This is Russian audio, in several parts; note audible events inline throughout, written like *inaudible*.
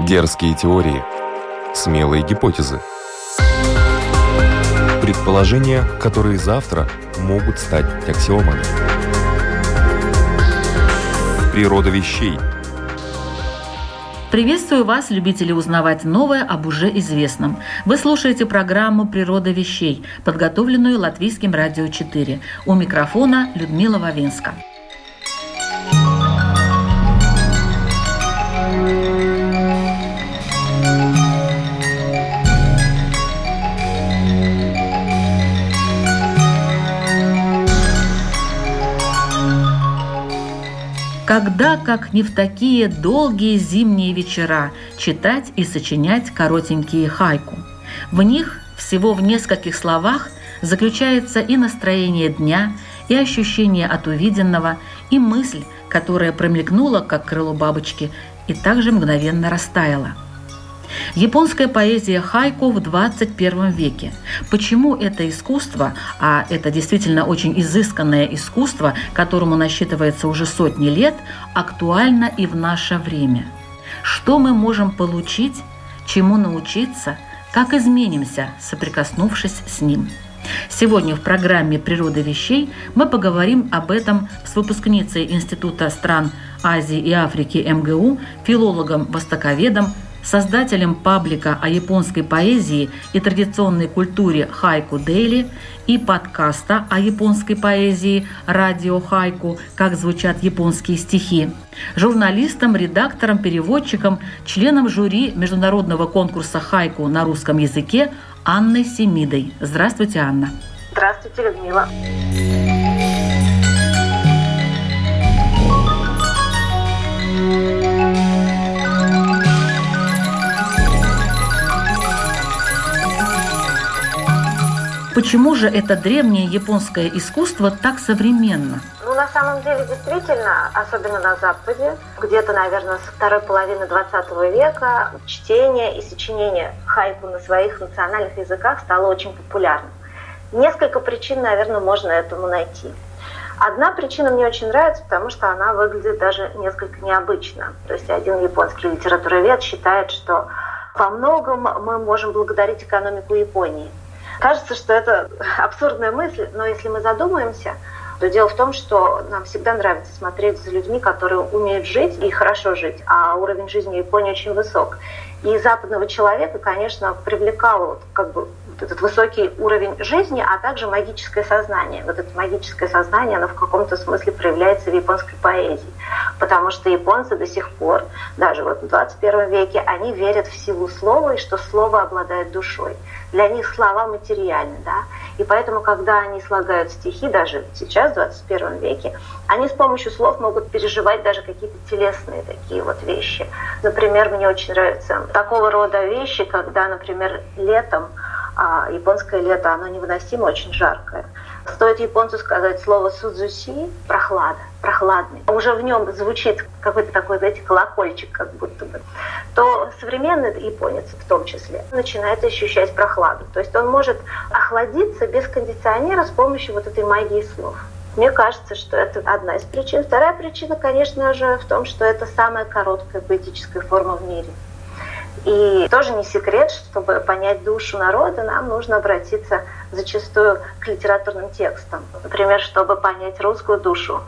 Дерзкие теории. Смелые гипотезы. Предположения, которые завтра могут стать аксиомами. Природа вещей. Приветствую вас, любители узнавать новое об уже известном. Вы слушаете программу «Природа вещей», подготовленную Латвийским радио 4. У микрофона Людмила Вавинска. Когда, как не в такие долгие зимние вечера, читать и сочинять коротенькие хайку. В них всего в нескольких словах заключается и настроение дня, и ощущение от увиденного, и мысль, которая промелькнула, как крыло бабочки, и также мгновенно растаяла – Японская поэзия хайку в 21 веке. Почему это искусство, а это действительно очень изысканное искусство, которому насчитывается уже сотни лет, актуально и в наше время? Что мы можем получить, чему научиться, как изменимся, соприкоснувшись с ним? Сегодня в программе «Природа вещей» мы поговорим об этом с выпускницей Института стран Азии и Африки МГУ, филологом-востоковедом создателем паблика о японской поэзии и традиционной культуре «Хайку Дейли» и подкаста о японской поэзии «Радио Хайку. Как звучат японские стихи», журналистом, редактором, переводчиком, членом жюри международного конкурса «Хайку» на русском языке Анной Семидой. Здравствуйте, Анна. Здравствуйте, Людмила. Почему же это древнее японское искусство так современно? Ну, на самом деле, действительно, особенно на Западе, где-то, наверное, со второй половины 20 века чтение и сочинение хайку на своих национальных языках стало очень популярным. Несколько причин, наверное, можно этому найти. Одна причина мне очень нравится, потому что она выглядит даже несколько необычно. То есть один японский литературовед считает, что во многом мы можем благодарить экономику Японии – Кажется, что это абсурдная мысль, но если мы задумаемся, то дело в том, что нам всегда нравится смотреть за людьми, которые умеют жить и хорошо жить, а уровень жизни в Японии очень высок. И западного человека, конечно, привлекал вот, как бы вот этот высокий уровень жизни, а также магическое сознание. Вот это магическое сознание, оно в каком-то смысле проявляется в японской поэзии. Потому что японцы до сих пор, даже вот в 21 веке, они верят в силу слова и что слово обладает душой для них слова материальны, да, и поэтому, когда они слагают стихи, даже сейчас, в 21 веке, они с помощью слов могут переживать даже какие-то телесные такие вот вещи. Например, мне очень нравятся такого рода вещи, когда, например, летом, а японское лето, оно невыносимо очень жаркое, Стоит японцу сказать слово «судзуси» – прохлада, прохладный, уже в нем звучит какой-то такой, знаете, колокольчик как будто бы, то современный японец в том числе начинает ощущать прохладу. То есть он может охладиться без кондиционера с помощью вот этой магии слов. Мне кажется, что это одна из причин. Вторая причина, конечно же, в том, что это самая короткая поэтическая форма в мире. И тоже не секрет, чтобы понять душу народа, нам нужно обратиться зачастую к литературным текстам. Например, чтобы понять русскую душу.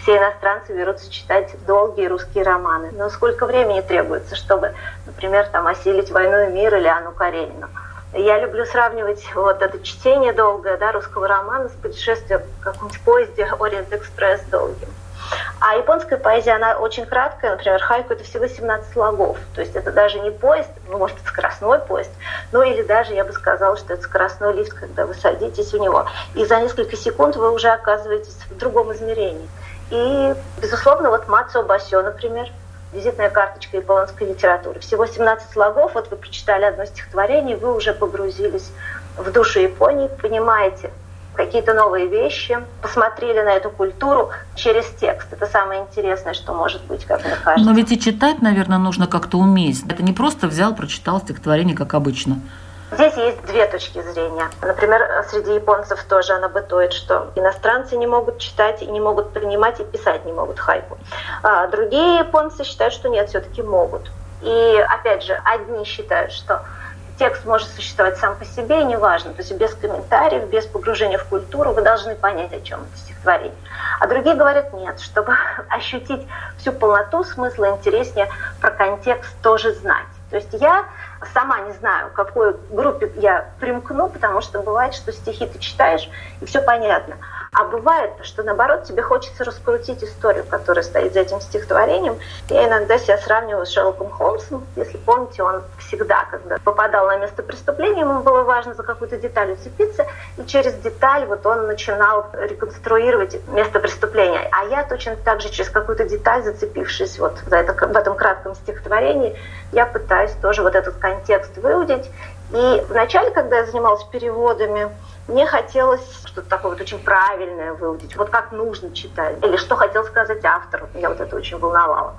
Все иностранцы берутся читать долгие русские романы. Но сколько времени требуется, чтобы, например, там, осилить «Войну и мир» или Анну Каренину? Я люблю сравнивать вот это чтение долгое да, русского романа с путешествием в каком-нибудь поезде «Ориент-экспресс» долгим. А японская поэзия, она очень краткая. Например, хайку — это всего 17 слогов. То есть это даже не поезд, ну, может, это скоростной поезд, ну, или даже, я бы сказала, что это скоростной лифт, когда вы садитесь в него. И за несколько секунд вы уже оказываетесь в другом измерении. И, безусловно, вот Мацо Басё, например, визитная карточка японской литературы. Всего 17 слогов, вот вы прочитали одно стихотворение, вы уже погрузились в душу Японии, понимаете, какие-то новые вещи, посмотрели на эту культуру через текст. Это самое интересное, что может быть, как мне кажется. Но ведь и читать, наверное, нужно как-то уметь. Это не просто взял, прочитал стихотворение, как обычно. Здесь есть две точки зрения. Например, среди японцев тоже она бытует, что иностранцы не могут читать и не могут принимать и писать не могут хайку. А другие японцы считают, что нет, все-таки могут. И, опять же, одни считают, что текст может существовать сам по себе, и неважно, то есть без комментариев, без погружения в культуру, вы должны понять, о чем это стихотворение. А другие говорят, нет, чтобы *laughs* ощутить всю полноту смысла, интереснее про контекст тоже знать. То есть я сама не знаю, к какой группе я примкну, потому что бывает, что стихи ты читаешь, и все понятно. А бывает, что наоборот тебе хочется раскрутить историю, которая стоит за этим стихотворением. Я иногда себя сравниваю с Шерлоком Холмсом. Если помните, он всегда, когда попадал на место преступления, ему было важно за какую-то деталь уцепиться, и через деталь вот он начинал реконструировать место преступления. А я точно так же через какую-то деталь, зацепившись вот в, это, в этом кратком стихотворении, я пытаюсь тоже вот этот контекст выудить. И вначале, когда я занималась переводами, мне хотелось что-то такое вот очень правильное выудить, вот как нужно читать, или что хотел сказать автор. Я вот это очень волновало.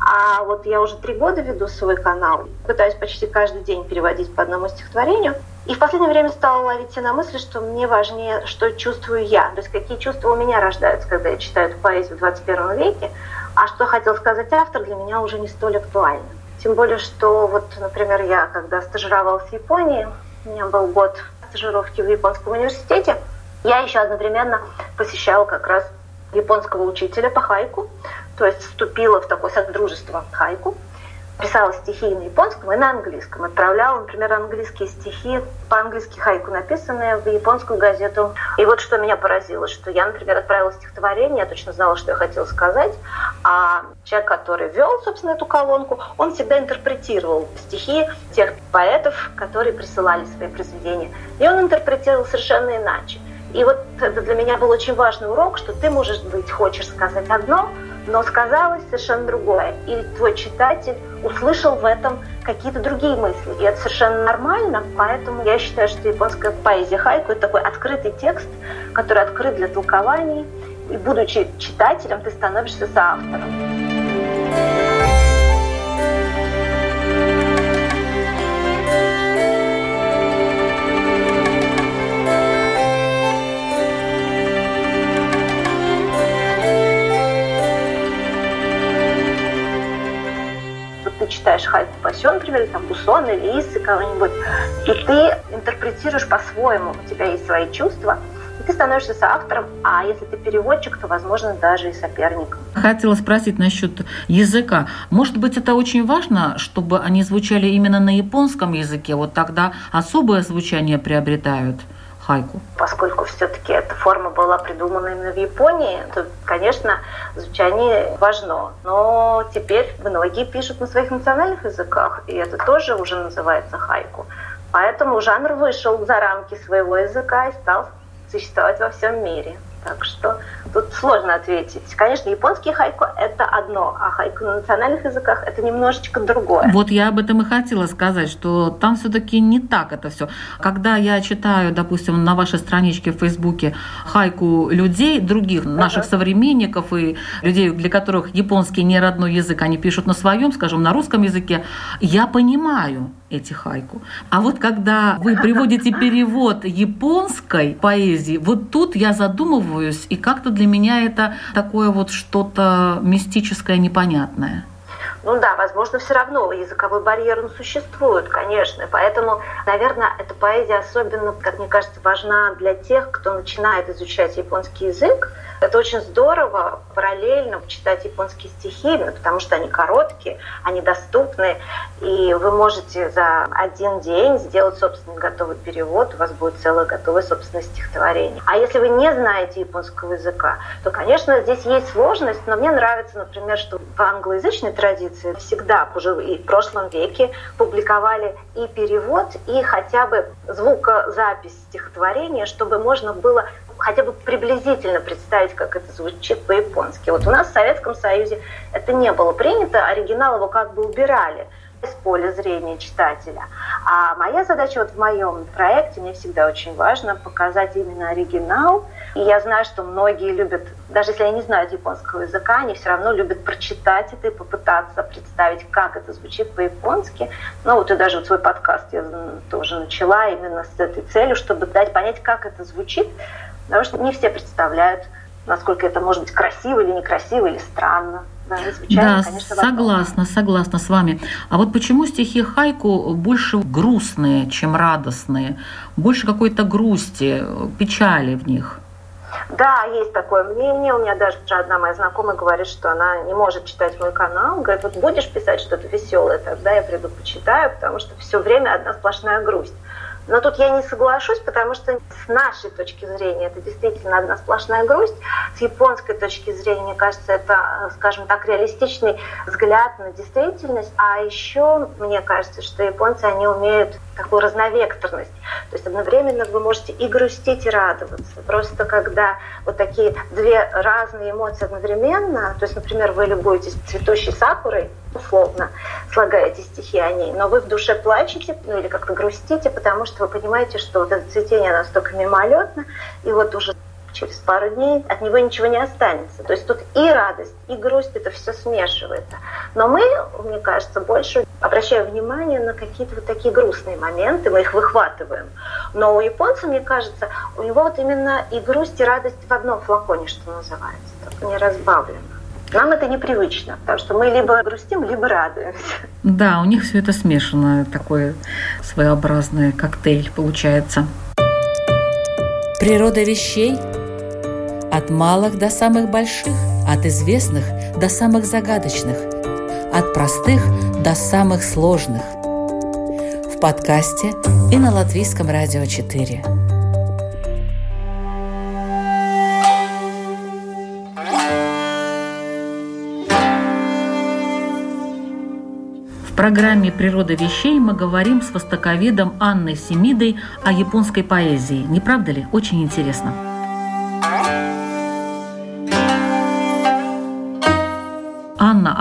А вот я уже три года веду свой канал, пытаюсь почти каждый день переводить по одному стихотворению. И в последнее время стала ловить себя на мысли, что мне важнее, что чувствую я. То есть какие чувства у меня рождаются, когда я читаю эту поэзию в 21 веке. А что хотел сказать автор, для меня уже не столь актуально. Тем более, что вот, например, я, когда стажировалась в Японии, у меня был год стажировки в японском университете, я еще одновременно посещала как раз японского учителя по хайку, то есть вступила в такое содружество хайку, писала стихи на японском и на английском. Отправляла, например, английские стихи, по-английски хайку написанные в японскую газету. И вот что меня поразило, что я, например, отправила стихотворение, я точно знала, что я хотела сказать, а человек, который вел, собственно, эту колонку, он всегда интерпретировал стихи тех поэтов, которые присылали свои произведения. И он интерпретировал совершенно иначе. И вот это для меня был очень важный урок, что ты, может быть, хочешь сказать одно, но сказалось совершенно другое. И твой читатель услышал в этом какие-то другие мысли. И это совершенно нормально, поэтому я считаю, что японская поэзия хайку – это такой открытый текст, который открыт для толкований. И будучи читателем, ты становишься соавтором. Читаешь Хайку Пасьон, например, там Бусон, или Исы кого-нибудь, и ты интерпретируешь по-своему, у тебя есть свои чувства, и ты становишься соавтором, а если ты переводчик, то, возможно, даже и соперником. Хотела спросить насчет языка. Может быть, это очень важно, чтобы они звучали именно на японском языке, вот тогда особое звучание приобретают? Хайку? Поскольку все-таки эта форма была придумана именно в Японии, то, конечно, звучание важно. Но теперь многие пишут на своих национальных языках, и это тоже уже называется хайку. Поэтому жанр вышел за рамки своего языка и стал существовать во всем мире. Так что тут сложно ответить. Конечно, японский хайку – это одно, а хайку на национальных языках – это немножечко другое. Вот я об этом и хотела сказать, что там все-таки не так это все. Когда я читаю, допустим, на вашей страничке в Фейсбуке хайку людей, других uh-huh. наших современников и людей, для которых японский не родной язык, они пишут на своем, скажем, на русском языке, я понимаю, эти хайку. А вот когда вы приводите перевод японской поэзии, вот тут я задумываюсь, и как-то для меня это такое вот что-то мистическое, непонятное. Ну да, возможно, все равно языковой барьер он существует, конечно. Поэтому, наверное, эта поэзия особенно, как мне кажется, важна для тех, кто начинает изучать японский язык, это очень здорово параллельно читать японские стихи, потому что они короткие, они доступны, и вы можете за один день сделать собственный готовый перевод, у вас будет целое готовое собственное стихотворение. А если вы не знаете японского языка, то, конечно, здесь есть сложность, но мне нравится, например, что в англоязычной традиции всегда уже и в прошлом веке публиковали и перевод, и хотя бы звукозапись стихотворения, чтобы можно было хотя бы приблизительно представить, как это звучит по-японски. Вот у нас в Советском Союзе это не было принято, оригинал его как бы убирали из поля зрения читателя. А моя задача вот в моем проекте, мне всегда очень важно показать именно оригинал. И я знаю, что многие любят, даже если они не знают японского языка, они все равно любят прочитать это и попытаться представить, как это звучит по-японски. Ну вот и даже вот свой подкаст я тоже начала именно с этой целью, чтобы дать понять, как это звучит Потому что не все представляют, насколько это может быть красиво или некрасиво, или странно. Да, да конечно, согласна, согласна с вами. А вот почему стихи хайку больше грустные, чем радостные? Больше какой-то грусти, печали в них? Да, есть такое мнение. У меня даже одна моя знакомая говорит, что она не может читать мой канал. Говорит, вот будешь писать что-то веселое, тогда я приду почитаю, потому что все время одна сплошная грусть. Но тут я не соглашусь, потому что с нашей точки зрения это действительно одна сплошная грусть. С японской точки зрения, мне кажется, это, скажем так, реалистичный взгляд на действительность. А еще мне кажется, что японцы, они умеют такую разновекторность. То есть одновременно вы можете и грустить, и радоваться. Просто когда вот такие две разные эмоции одновременно, то есть, например, вы любуетесь цветущей сакурой, условно слагаете стихи о ней, но вы в душе плачете ну, или как-то грустите, потому что вы понимаете, что вот это цветение настолько мимолетно, и вот уже через пару дней от него ничего не останется. То есть тут и радость, и грусть, это все смешивается. Но мы, мне кажется, больше обращаем внимание на какие-то вот такие грустные моменты, мы их выхватываем. Но у японца, мне кажется, у него вот именно и грусть, и радость в одном флаконе, что называется, не разбавлено. Нам это непривычно, потому что мы либо грустим, либо радуемся. Да, у них все это смешано, такой своеобразный коктейль получается. Природа вещей от малых до самых больших, от известных до самых загадочных, от простых до самых сложных. В подкасте и на Латвийском радио 4. Программе «Природа вещей» мы говорим с востоковедом Анной Семидой о японской поэзии. Не правда ли? Очень интересно.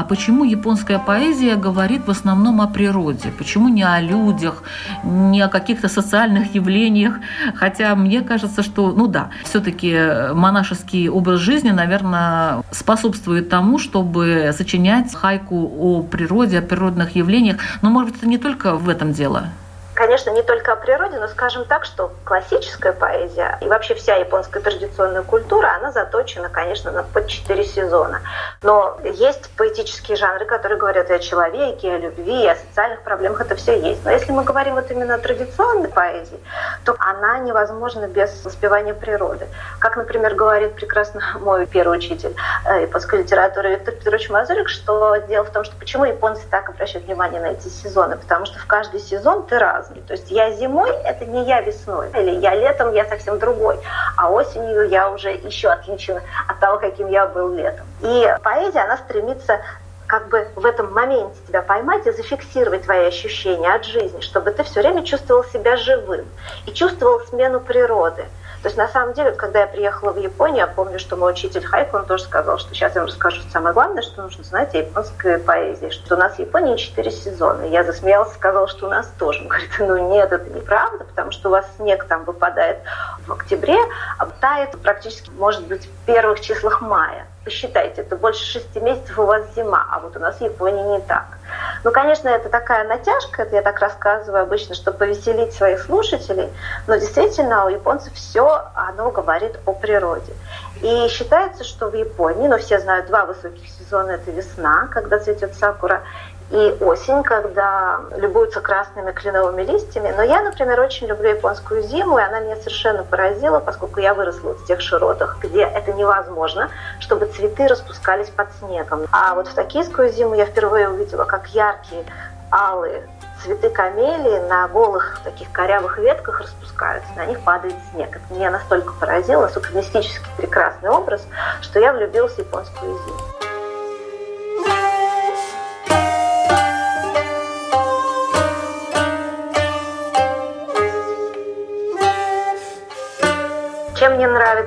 Почему японская поэзия говорит в основном о природе? Почему не о людях, не о каких-то социальных явлениях? Хотя мне кажется, что, ну да, все-таки монашеский образ жизни, наверное, способствует тому, чтобы сочинять хайку о природе, о природных явлениях. Но, может быть, это не только в этом дело? Конечно, не только о природе, но скажем так, что классическая поэзия и вообще вся японская традиционная культура, она заточена, конечно, на под четыре сезона. Но есть поэтические жанры, которые говорят и о человеке, и о любви, и о социальных проблемах, это все есть. Но если мы говорим вот именно о традиционной поэзии, то она невозможна без воспевания природы. Как, например, говорит прекрасно *laughs* мой первый учитель э, японской литературы Виктор Петрович Мазурик, что дело в том, что почему японцы так обращают внимание на эти сезоны, потому что в каждый сезон ты раз разный. То есть я зимой – это не я весной, или я летом – я совсем другой, а осенью я уже еще отличен от того, каким я был летом. И поэзия, она стремится как бы в этом моменте тебя поймать и зафиксировать твои ощущения от жизни, чтобы ты все время чувствовал себя живым и чувствовал смену природы. То есть на самом деле, когда я приехала в Японию, я помню, что мой учитель Хайку, он тоже сказал, что сейчас я вам расскажу самое главное, что нужно знать о японской поэзии, что у нас в Японии четыре сезона. Я засмеялась, сказала, что у нас тоже. Он говорит, ну нет, это неправда, потому что у вас снег там выпадает в октябре, а тает практически, может быть, в первых числах мая посчитайте, это больше шести месяцев у вас зима, а вот у нас в Японии не так. Ну, конечно, это такая натяжка, это я так рассказываю обычно, чтобы повеселить своих слушателей, но действительно у японцев все, оно говорит о природе. И считается, что в Японии, ну, все знают два высоких сезона, это весна, когда цветет сакура, и осень, когда любуются красными кленовыми листьями. Но я, например, очень люблю японскую зиму, и она меня совершенно поразила, поскольку я выросла в тех широтах, где это невозможно, чтобы цветы распускались под снегом. А вот в токийскую зиму я впервые увидела, как яркие алые цветы камелии на голых таких корявых ветках распускаются, на них падает снег. Это меня настолько поразило, настолько мистически прекрасный образ, что я влюбилась в японскую зиму.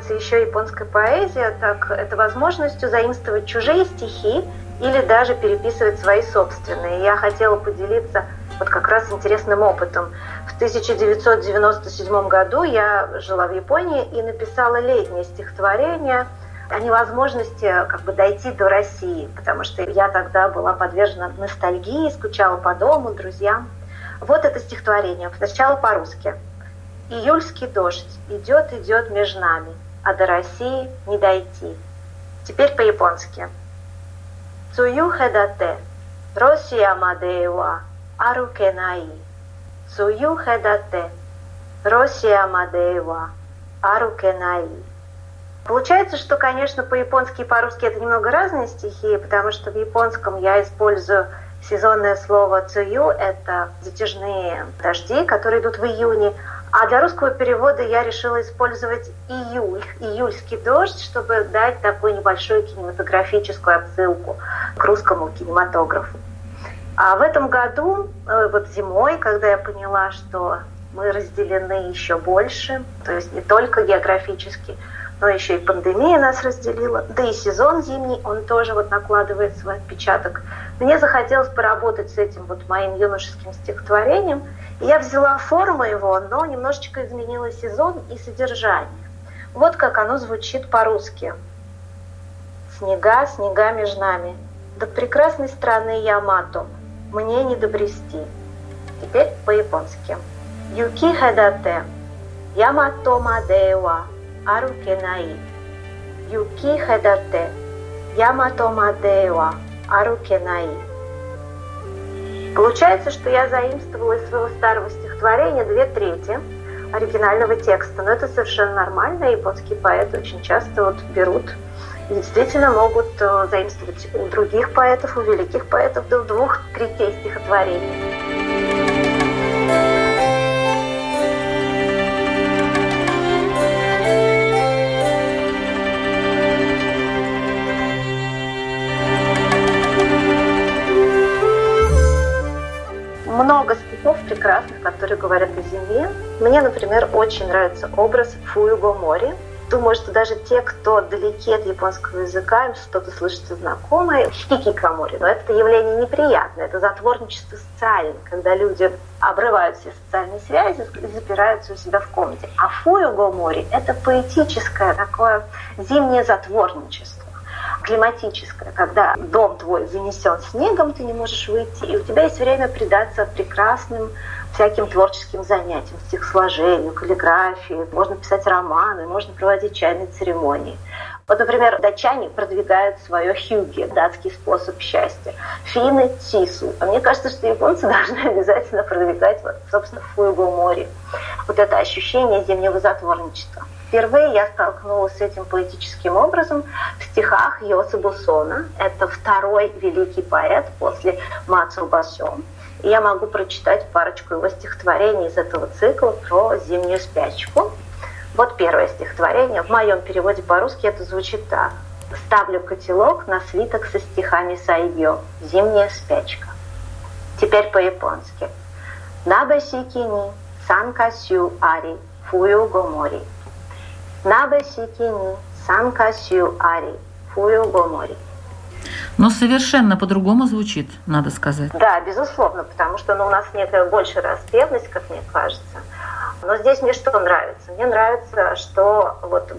Нравится еще японская поэзия, так это возможностью заимствовать чужие стихи или даже переписывать свои собственные. Я хотела поделиться вот как раз интересным опытом. В 1997 году я жила в Японии и написала летнее стихотворение о невозможности как бы дойти до России, потому что я тогда была подвержена ностальгии, скучала по дому, друзьям. Вот это стихотворение. Сначала по-русски. Июльский дождь идет, идет между нами, а до России не дойти. Теперь по-японски. Цую хедате, Россия Мадеева, Арукенай. Цую хедате, Россия Мадеева, Арукенай. Получается, что, конечно, по-японски и по-русски это немного разные стихи, потому что в японском я использую сезонное слово «цую» — это затяжные дожди, которые идут в июне, а для русского перевода я решила использовать июль, июльский дождь, чтобы дать такую небольшую кинематографическую отсылку к русскому кинематографу. А в этом году, э, вот зимой, когда я поняла, что мы разделены еще больше, то есть не только географически, но еще и пандемия нас разделила, да и сезон зимний, он тоже вот накладывает свой отпечаток. Мне захотелось поработать с этим вот моим юношеским стихотворением, я взяла форму его, но немножечко изменила сезон и содержание. Вот как оно звучит по-русски. Снега, снега между нами, до прекрасной страны Ямато, мне не добрести. Теперь по-японски. Юки хедате, Ямато мадева, арукенай. Юки хедате, Ямато мадева, арукенай. Получается, что я заимствовала из своего старого стихотворения две трети оригинального текста. Но это совершенно нормально. Японские поэты очень часто вот берут и действительно могут э, заимствовать у других поэтов, у великих поэтов до двух третей стихотворений. Которые говорят о зиме. Мне, например, очень нравится образ Фуюгомори. Думаю, что даже те, кто далеки от японского языка, им что-то слышится знакомое. Хикикомори. Но это явление неприятное. Это затворничество социальное, когда люди обрывают все социальные связи запираются у себя в комнате. А Фуюгомори – это поэтическое такое зимнее затворничество климатическое, когда дом твой занесен снегом, ты не можешь выйти, и у тебя есть время предаться прекрасным всяким творческим занятиям, стихосложению, каллиграфии, можно писать романы, можно проводить чайные церемонии. Вот, например, датчане продвигают свое хюги, датский способ счастья. Финны – тису. А мне кажется, что японцы *laughs* должны обязательно продвигать, вот, собственно, фуйгу море. Вот это ощущение зимнего затворничества. Впервые я столкнулась с этим поэтическим образом в стихах Йосы Бусона. Это второй великий поэт после Мацу Басё. И я могу прочитать парочку его стихотворений из этого цикла про зимнюю спячку. Вот первое стихотворение. В моем переводе по-русски это звучит так. Ставлю котелок на свиток со стихами Сайгё. Зимняя спячка. Теперь по-японски. Набе сикини, сан касю ари, фую гомори. Набе сикини, сан касю ари, фую гомори. Но совершенно по-другому звучит, надо сказать. Да, безусловно, потому что ну, у нас некая большая распевность, как мне кажется. Но здесь мне что нравится? Мне нравится, что вот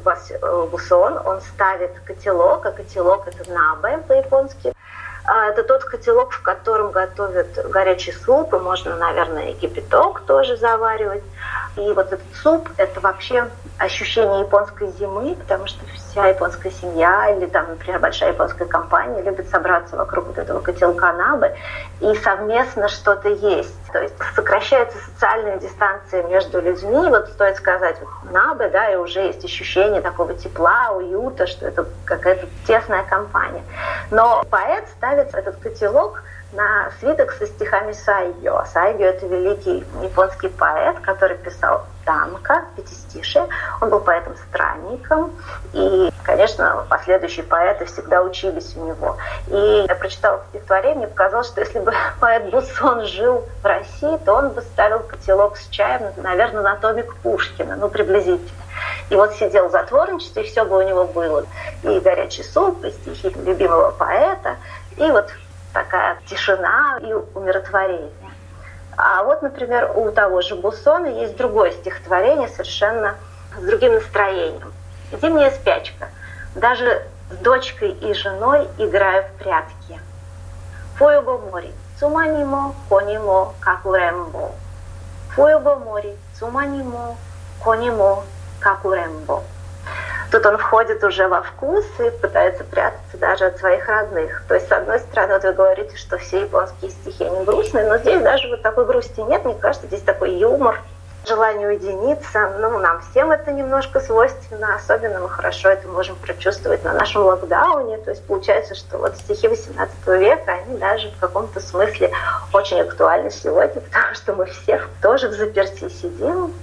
Бусон, он ставит котелок, а котелок это набе по-японски. А, это тот котелок, в котором готовят горячий суп, и можно, наверное, и кипяток тоже заваривать. И вот этот суп – это вообще ощущение японской зимы, потому что вся японская семья или там, например, большая японская компания любит собраться вокруг вот этого котелка набы и совместно что-то есть. То есть сокращается социальная дистанция между людьми. Вот стоит сказать, набы, да, и уже есть ощущение такого тепла, уюта, что это какая-то тесная компания. Но поэт ставит этот котелок на свиток со стихами Сайгё. Сайгё – это великий японский поэт, который писал танка, пятистишие. Он был поэтом-странником, и, конечно, последующие поэты всегда учились у него. И я прочитала стихотворение, мне показалось, что если бы *laughs* поэт Буссон жил в России, то он бы ставил котелок с чаем, наверное, на томик Пушкина, ну, приблизительно. И вот сидел в затворничестве, и все бы у него было. И горячий суп, и стихи любимого поэта, и вот такая тишина и умиротворение. А вот, например, у того же Буссона есть другое стихотворение совершенно с другим настроением. «Зимняя спячка». Даже с дочкой и женой играю в прятки. Фуюго мори, цуманимо, конимо, как у Рэмбо. Фуюго мори, цуманимо, конимо, как у Рэмбо. Тут он входит уже во вкус и пытается прятаться даже от своих родных. То есть, с одной стороны, вот вы говорите, что все японские стихи, они грустные, но здесь даже вот такой грусти нет. Мне кажется, здесь такой юмор, желание уединиться. Ну, нам всем это немножко свойственно. Особенно мы хорошо это можем прочувствовать на нашем локдауне. То есть получается, что вот стихи 18 века, они даже в каком-то смысле очень актуальны сегодня, *laughs* потому что мы все тоже в заперти сидим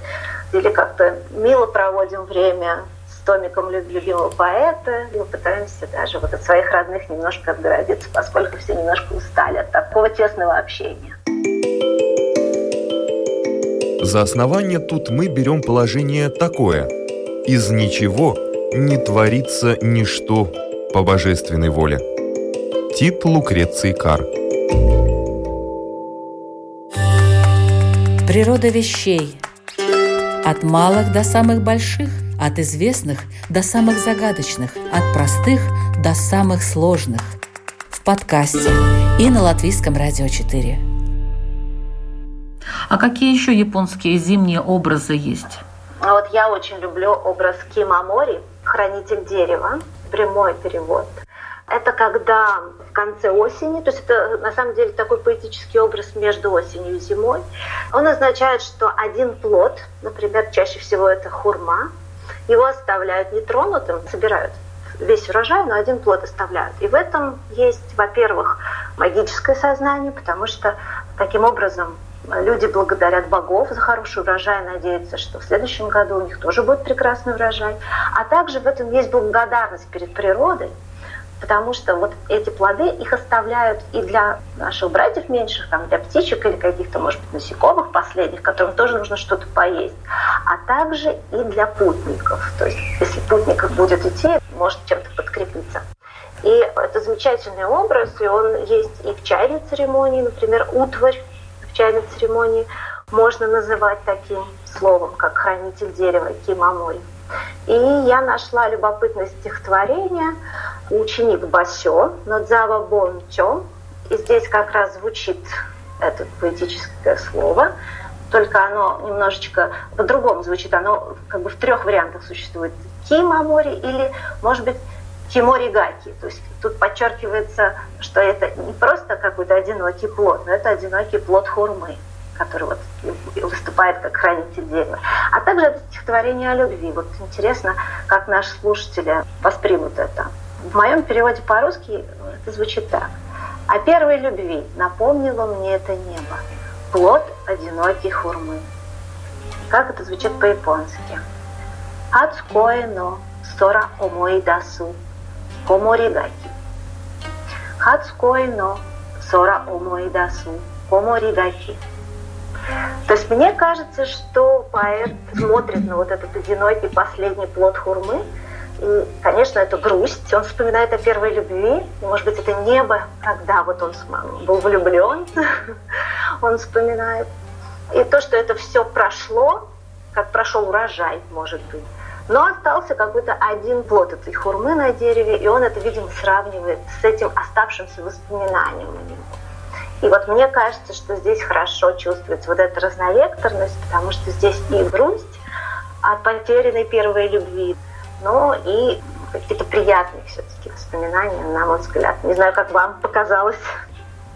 или как-то мило проводим время с томиком любимого поэта. Мы пытаемся даже вот от своих родных немножко отгородиться, поскольку все немножко устали от такого тесного общения. За основание тут мы берем положение такое. Из ничего не творится ничто по божественной воле. Тит Лукреций Кар. Природа вещей. От малых до самых больших, от известных до самых загадочных, от простых до самых сложных. В подкасте и на Латвийском радио 4. А какие еще японские зимние образы есть? А вот я очень люблю образ Кимамори, хранитель дерева, прямой перевод. Это когда в конце осени, то есть это на самом деле такой поэтический образ между осенью и зимой. Он означает, что один плод, например, чаще всего это хурма, его оставляют нетронутым, собирают весь урожай, но один плод оставляют. И в этом есть, во-первых, магическое сознание, потому что таким образом Люди благодарят богов за хороший урожай, надеются, что в следующем году у них тоже будет прекрасный урожай. А также в этом есть благодарность перед природой, потому что вот эти плоды их оставляют и для наших братьев меньших, там, для птичек или каких-то, может быть, насекомых последних, которым тоже нужно что-то поесть, а также и для путников. То есть если путник будет идти, может чем-то подкрепиться. И это замечательный образ, и он есть и в чайной церемонии, например, утварь чайной церемонии можно называть таким словом, как хранитель дерева Кимамори. И я нашла любопытное стихотворение «Ученик Басё» Надзава Бончо. И здесь как раз звучит это поэтическое слово, только оно немножечко по-другому звучит. Оно как бы в трех вариантах существует. Кимамори или, может быть, Киморигаки. То есть тут подчеркивается, что это не просто какой-то одинокий плод, но это одинокий плод хурмы, который вот выступает как хранитель дерева. А также это стихотворение о любви. Вот интересно, как наши слушатели воспримут это. В моем переводе по-русски это звучит так. О первой любви напомнило мне это небо. Плод одинокий хурмы. Как это звучит по-японски? Адское но сора омой дасу. Коморигаки. Хацкое но сора омой дасу. Коморигаки то есть мне кажется, что поэт смотрит на вот этот одинокий последний плод хурмы, и, конечно, это грусть. Он вспоминает о первой любви, может быть, это небо, когда вот он был влюблен, *laughs* он вспоминает. И то, что это все прошло, как прошел урожай, может быть. Но остался какой-то один плод этой хурмы на дереве, и он это, видимо, сравнивает с этим оставшимся воспоминанием у него. И вот мне кажется, что здесь хорошо чувствуется вот эта разновекторность, потому что здесь и грусть от потерянной первой любви, но и какие-то приятные все-таки воспоминания, на мой взгляд. Не знаю, как вам показалось.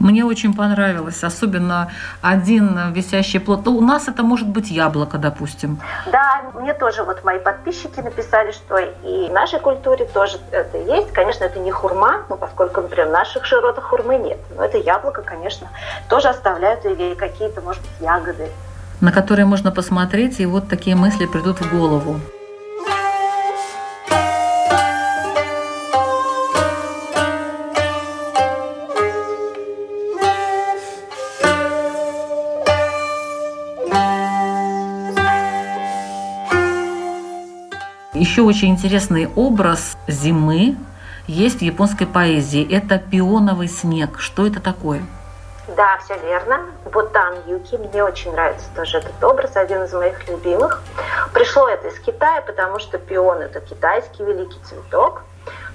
Мне очень понравилось, особенно один висящий плод. Ну, у нас это может быть яблоко, допустим. Да, мне тоже вот мои подписчики написали, что и в нашей культуре тоже это есть. Конечно, это не хурма, ну, поскольку, например, в наших широтах хурмы нет. Но это яблоко, конечно, тоже оставляют и какие-то, может быть, ягоды. На которые можно посмотреть, и вот такие мысли придут в голову. Еще очень интересный образ зимы есть в японской поэзии. Это пионовый снег. Что это такое? Да, все верно. Бутан Юки. Мне очень нравится тоже этот образ, один из моих любимых. Пришло это из Китая, потому что пион – это китайский великий цветок.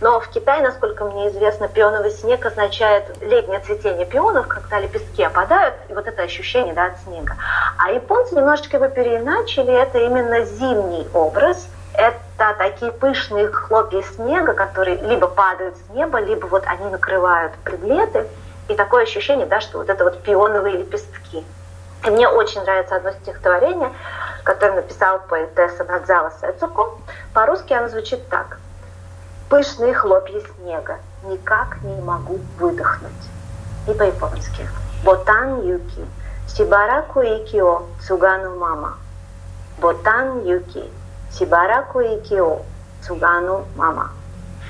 Но в Китае, насколько мне известно, пионовый снег означает летнее цветение пионов, когда лепестки опадают, и вот это ощущение да, от снега. А японцы немножечко его переиначили, это именно зимний образ – это такие пышные хлопья снега, которые либо падают с неба, либо вот они накрывают предметы. И такое ощущение, да, что вот это вот пионовые лепестки. И мне очень нравится одно стихотворение, которое написала поэтесса Надзала Сэцуко. По-русски оно звучит так. «Пышные хлопья снега, никак не могу выдохнуть». И по-японски. «Ботан юки, сибараку икио, цугану мама». «Ботан юки, сибараку икио, цугану мама».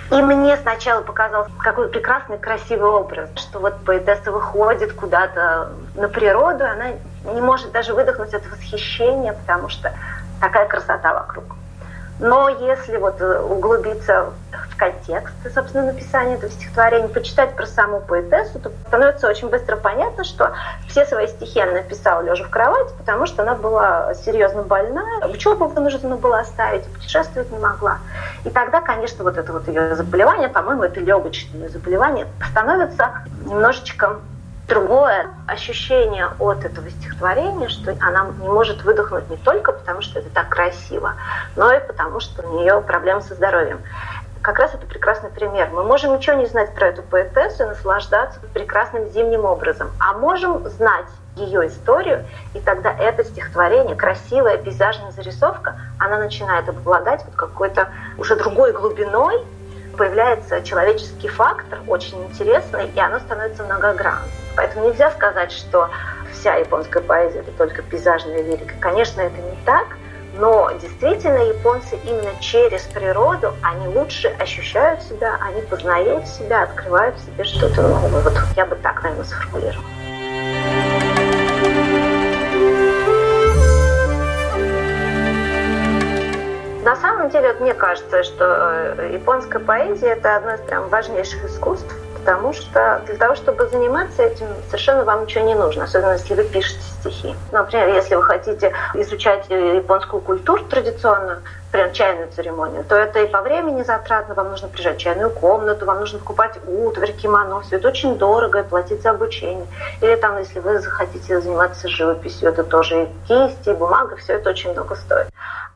И мне сначала показался какой прекрасный, красивый образ, что вот поэтесса выходит куда-то на природу, она не может даже выдохнуть от восхищения, потому что такая красота вокруг. Но если вот э, углубиться в контекст, собственно, написания этого стихотворения, почитать про саму поэтессу, то становится очень быстро понятно, что все свои стихи она написала лежа в кровати, потому что она была серьезно больна, учебу вынуждена была оставить, путешествовать не могла. И тогда, конечно, вот это вот ее заболевание, по-моему, это легочное заболевание, становится немножечко другое ощущение от этого стихотворения, что она не может выдохнуть не только потому, что это так красиво, но и потому, что у нее проблемы со здоровьем. Как раз это прекрасный пример. Мы можем ничего не знать про эту поэтессу и наслаждаться прекрасным зимним образом, а можем знать ее историю, и тогда это стихотворение, красивая пейзажная зарисовка, она начинает обладать вот какой-то уже другой глубиной, появляется человеческий фактор, очень интересный, и оно становится многогранным. Поэтому нельзя сказать, что вся японская поэзия – это только пейзажная лирика. Конечно, это не так, но действительно японцы именно через природу, они лучше ощущают себя, они познают себя, открывают в себе что-то новое. Вот я бы так, наверное, сформулировала. На самом деле, вот мне кажется, что э, японская поэзия – это одно из прям важнейших искусств, потому что для того, чтобы заниматься этим, совершенно вам ничего не нужно, особенно если вы пишете стихи. Например, если вы хотите изучать японскую культуру традиционную, прям чайную церемонию, то это и по времени затратно, вам нужно приезжать в чайную комнату, вам нужно покупать утварь, кимоно, все это очень дорого, и платить за обучение. Или там, если вы захотите заниматься живописью, это тоже и кисти, и бумага, все это очень много стоит.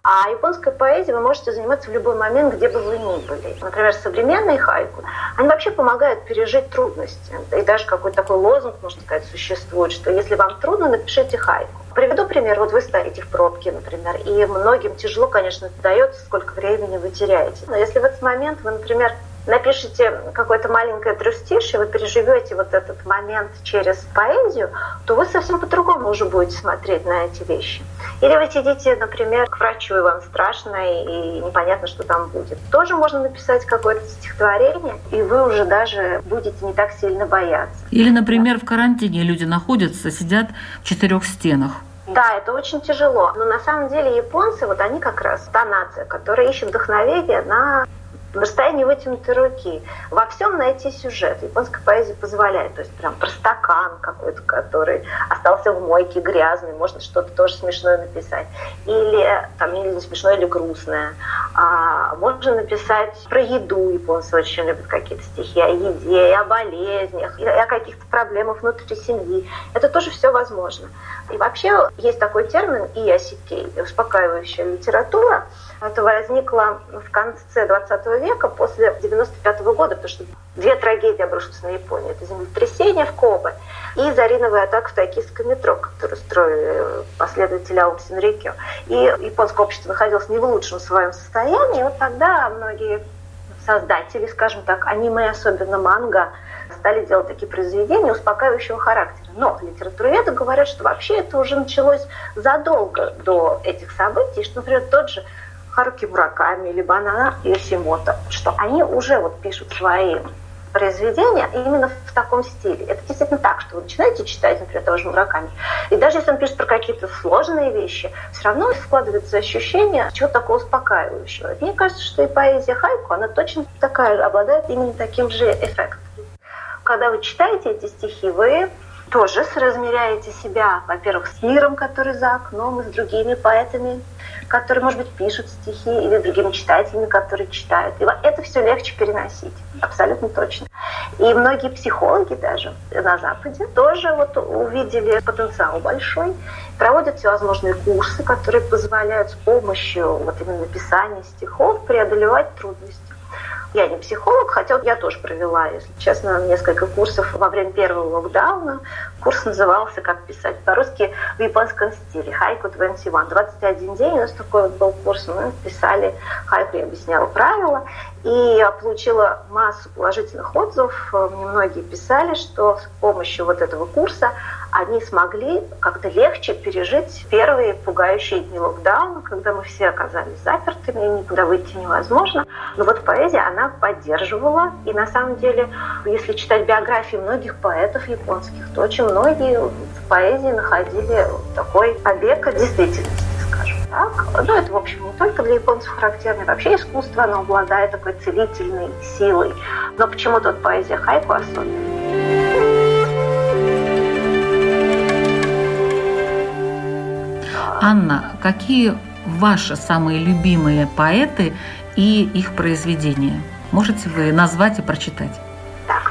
А японской поэзией вы можете заниматься в любой момент, где бы вы ни были. Например, современные хайку, они вообще помогают пережить трудности. И даже какой-то такой лозунг, можно сказать, существует, что если вам трудно, напишите хайку. Приведу пример. Вот вы стоите в пробке, например, и многим тяжело, конечно, это дается, сколько времени вы теряете. Но если в этот момент вы, например, напишите какое-то маленькое трустишье, вы переживете вот этот момент через поэзию, то вы совсем по-другому уже будете смотреть на эти вещи. Или вы сидите, например, к врачу, и вам страшно, и непонятно, что там будет. Тоже можно написать какое-то стихотворение, и вы уже даже будете не так сильно бояться. Или, например, в карантине люди находятся, сидят в четырех стенах. Да, это очень тяжело. Но на самом деле японцы, вот они как раз та нация, которая ищет вдохновение на на расстоянии вытянутой руки. Во всем найти сюжет. Японская поэзия позволяет. То есть прям про стакан какой-то, который остался в мойке грязный, можно что-то тоже смешное написать. Или там или смешное, или грустное. А, можно написать про еду. Японцы очень любят какие-то стихи о еде, о болезнях, и о каких-то проблемах внутри семьи. Это тоже все возможно. И вообще есть такой термин ИАСИКЕЙ, успокаивающая литература. Это возникло в конце 20 века, после 95 года, потому что две трагедии обрушились на Японию. Это землетрясение в Кобе и зариновая атака в токийское метро, которую строили последователи Ао Синрикё. И японское общество находилось не в лучшем своем состоянии. И вот тогда многие создатели, скажем так, аниме, особенно манга, стали делать такие произведения успокаивающего характера. Но литературоведы говорят, что вообще это уже началось задолго до этих событий, что, например, тот же Харуки Мураками или Банана Йосимото, что они уже вот пишут свои произведения именно в таком стиле. Это действительно так, что вы начинаете читать, например, того же Мураками, и даже если он пишет про какие-то сложные вещи, все равно складывается ощущение чего-то такого успокаивающего. Мне кажется, что и поэзия хайку, она точно такая же, обладает именно таким же эффектом. Когда вы читаете эти стихи, вы тоже соразмеряете себя, во-первых, с миром, который за окном, и с другими поэтами, которые, может быть, пишут стихи, или другими читателями, которые читают. И это все легче переносить, абсолютно точно. И многие психологи даже на Западе тоже вот увидели потенциал большой, проводят всевозможные курсы, которые позволяют с помощью вот именно написания стихов преодолевать трудности. Я не психолог, хотя я тоже провела, если честно, несколько курсов во время первого локдауна. Курс назывался «Как писать по-русски в японском стиле» «Хайку 21». 21 день у нас такой вот был курс. Мы писали хайку, я объясняла правила. И я получила массу положительных отзывов. Мне многие писали, что с помощью вот этого курса они смогли как-то легче пережить первые пугающие дни локдауна, когда мы все оказались запертыми, никуда выйти невозможно. Но вот поэзия, она поддерживала. И на самом деле, если читать биографии многих поэтов японских, то очень многие в поэзии находили такой побег от действительности так. Ну, это, в общем, не только для японцев характерно, вообще искусство, оно обладает такой целительной силой. Но почему-то вот поэзия хайку особенно. Анна, какие ваши самые любимые поэты и их произведения? Можете вы назвать и прочитать?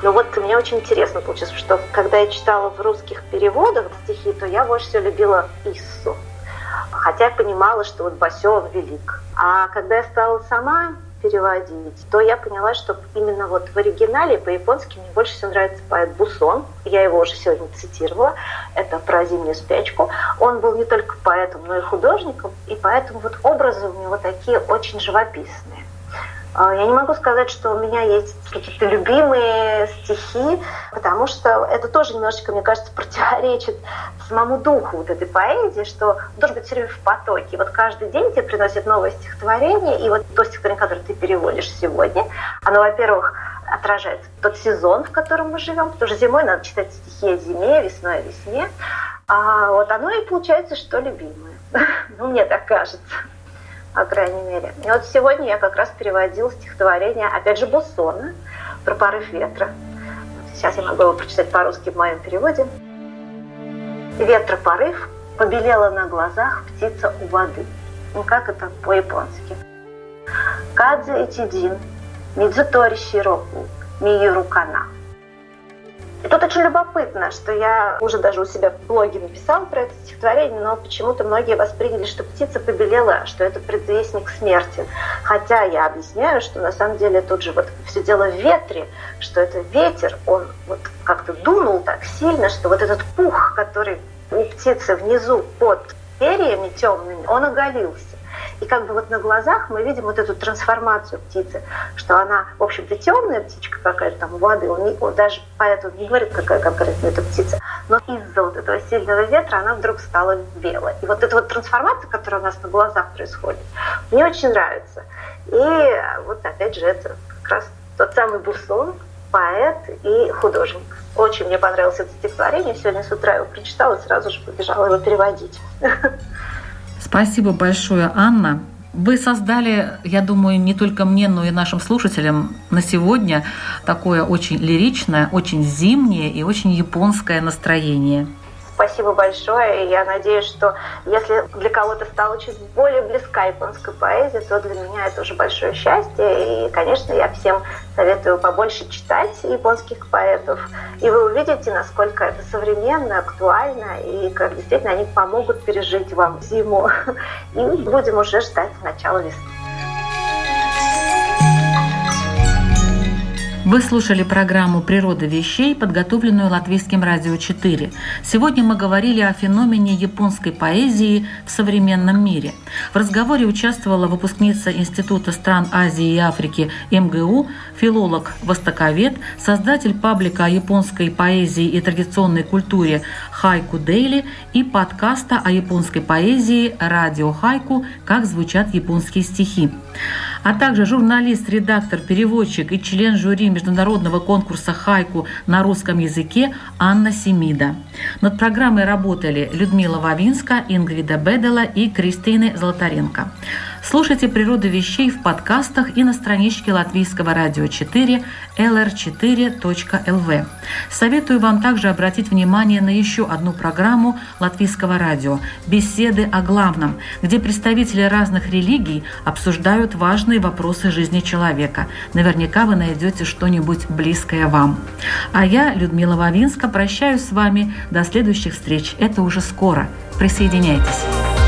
Так, ну вот мне очень интересно получилось, что когда я читала в русских переводах стихи, то я больше всего любила Иссу. Хотя я понимала, что вот Басё, он велик. А когда я стала сама переводить, то я поняла, что именно вот в оригинале по-японски мне больше всего нравится поэт Бусон. Я его уже сегодня цитировала. Это про зимнюю спячку. Он был не только поэтом, но и художником, и поэтому вот образы у него такие очень живописные. А, я не могу сказать, что у меня есть какие-то любимые стихи, потому что это тоже немножечко, мне кажется, противоречит самому духу вот этой поэзии, что должен быть все время в потоке. Вот каждый день тебе приносит новое стихотворение, и вот то стихотворение, которое ты переводишь сегодня, оно, во-первых, отражает тот сезон, в котором мы живем, потому что зимой надо читать стихи о зиме, весной о весне. А вот оно и получается, что любимое. *laughs* ну, мне так кажется по крайней мере. И вот сегодня я как раз переводила стихотворение, опять же, Буссона про порыв ветра. Сейчас я могу его прочитать по-русски в моем переводе. Ветра порыв, побелела на глазах птица у воды. Ну, как это по-японски? Кадзе и Тидин, Мидзутори Широку, Миюру Кана – тут очень любопытно, что я уже даже у себя в блоге написала про это стихотворение, но почему-то многие восприняли, что птица побелела, что это предвестник смерти. Хотя я объясняю, что на самом деле тут же вот все дело в ветре, что это ветер, он вот как-то дунул так сильно, что вот этот пух, который у птицы внизу под перьями темными, он оголился. И как бы вот на глазах мы видим вот эту трансформацию птицы, что она, в общем-то, темная птичка какая-то там воды, он, не, он даже поэтому не говорит, какая конкретно эта птица, но из-за вот этого сильного ветра она вдруг стала белой. И вот эта вот трансформация, которая у нас на глазах происходит, мне очень нравится. И вот опять же это как раз тот самый Бурсон, поэт и художник. Очень мне понравилось это стихотворение. Сегодня с утра его прочитала сразу же побежала его переводить. *laughs* Спасибо большое, Анна. Вы создали, я думаю, не только мне, но и нашим слушателям на сегодня такое очень лиричное, очень зимнее и очень японское настроение. Спасибо большое. И я надеюсь, что если для кого-то стала чуть более близка японская поэзия, то для меня это уже большое счастье. И, конечно, я всем советую побольше читать японских поэтов. И вы увидите, насколько это современно, актуально, и как действительно они помогут пережить вам зиму. *laughs* И будем уже ждать начала весны. Вы слушали программу «Природа вещей», подготовленную Латвийским радио 4. Сегодня мы говорили о феномене японской поэзии в современном мире. В разговоре участвовала выпускница Института стран Азии и Африки МГУ, филолог-востоковед, создатель паблика о японской поэзии и традиционной культуре «Хайку Дейли» и подкаста о японской поэзии «Радио Хайку. Как звучат японские стихи» а также журналист, редактор, переводчик и член жюри международного конкурса «Хайку» на русском языке Анна Семида. Над программой работали Людмила Вавинска, Ингрида Бедела и Кристины Золотаренко. Слушайте «Природу вещей» в подкастах и на страничке Латвийского радио 4 lr4.lv. Советую вам также обратить внимание на еще одну программу Латвийского радио «Беседы о главном», где представители разных религий обсуждают важные вопросы жизни человека. Наверняка вы найдете что-нибудь близкое вам. А я, Людмила Вавинска, прощаюсь с вами. До следующих встреч. Это уже скоро. Присоединяйтесь.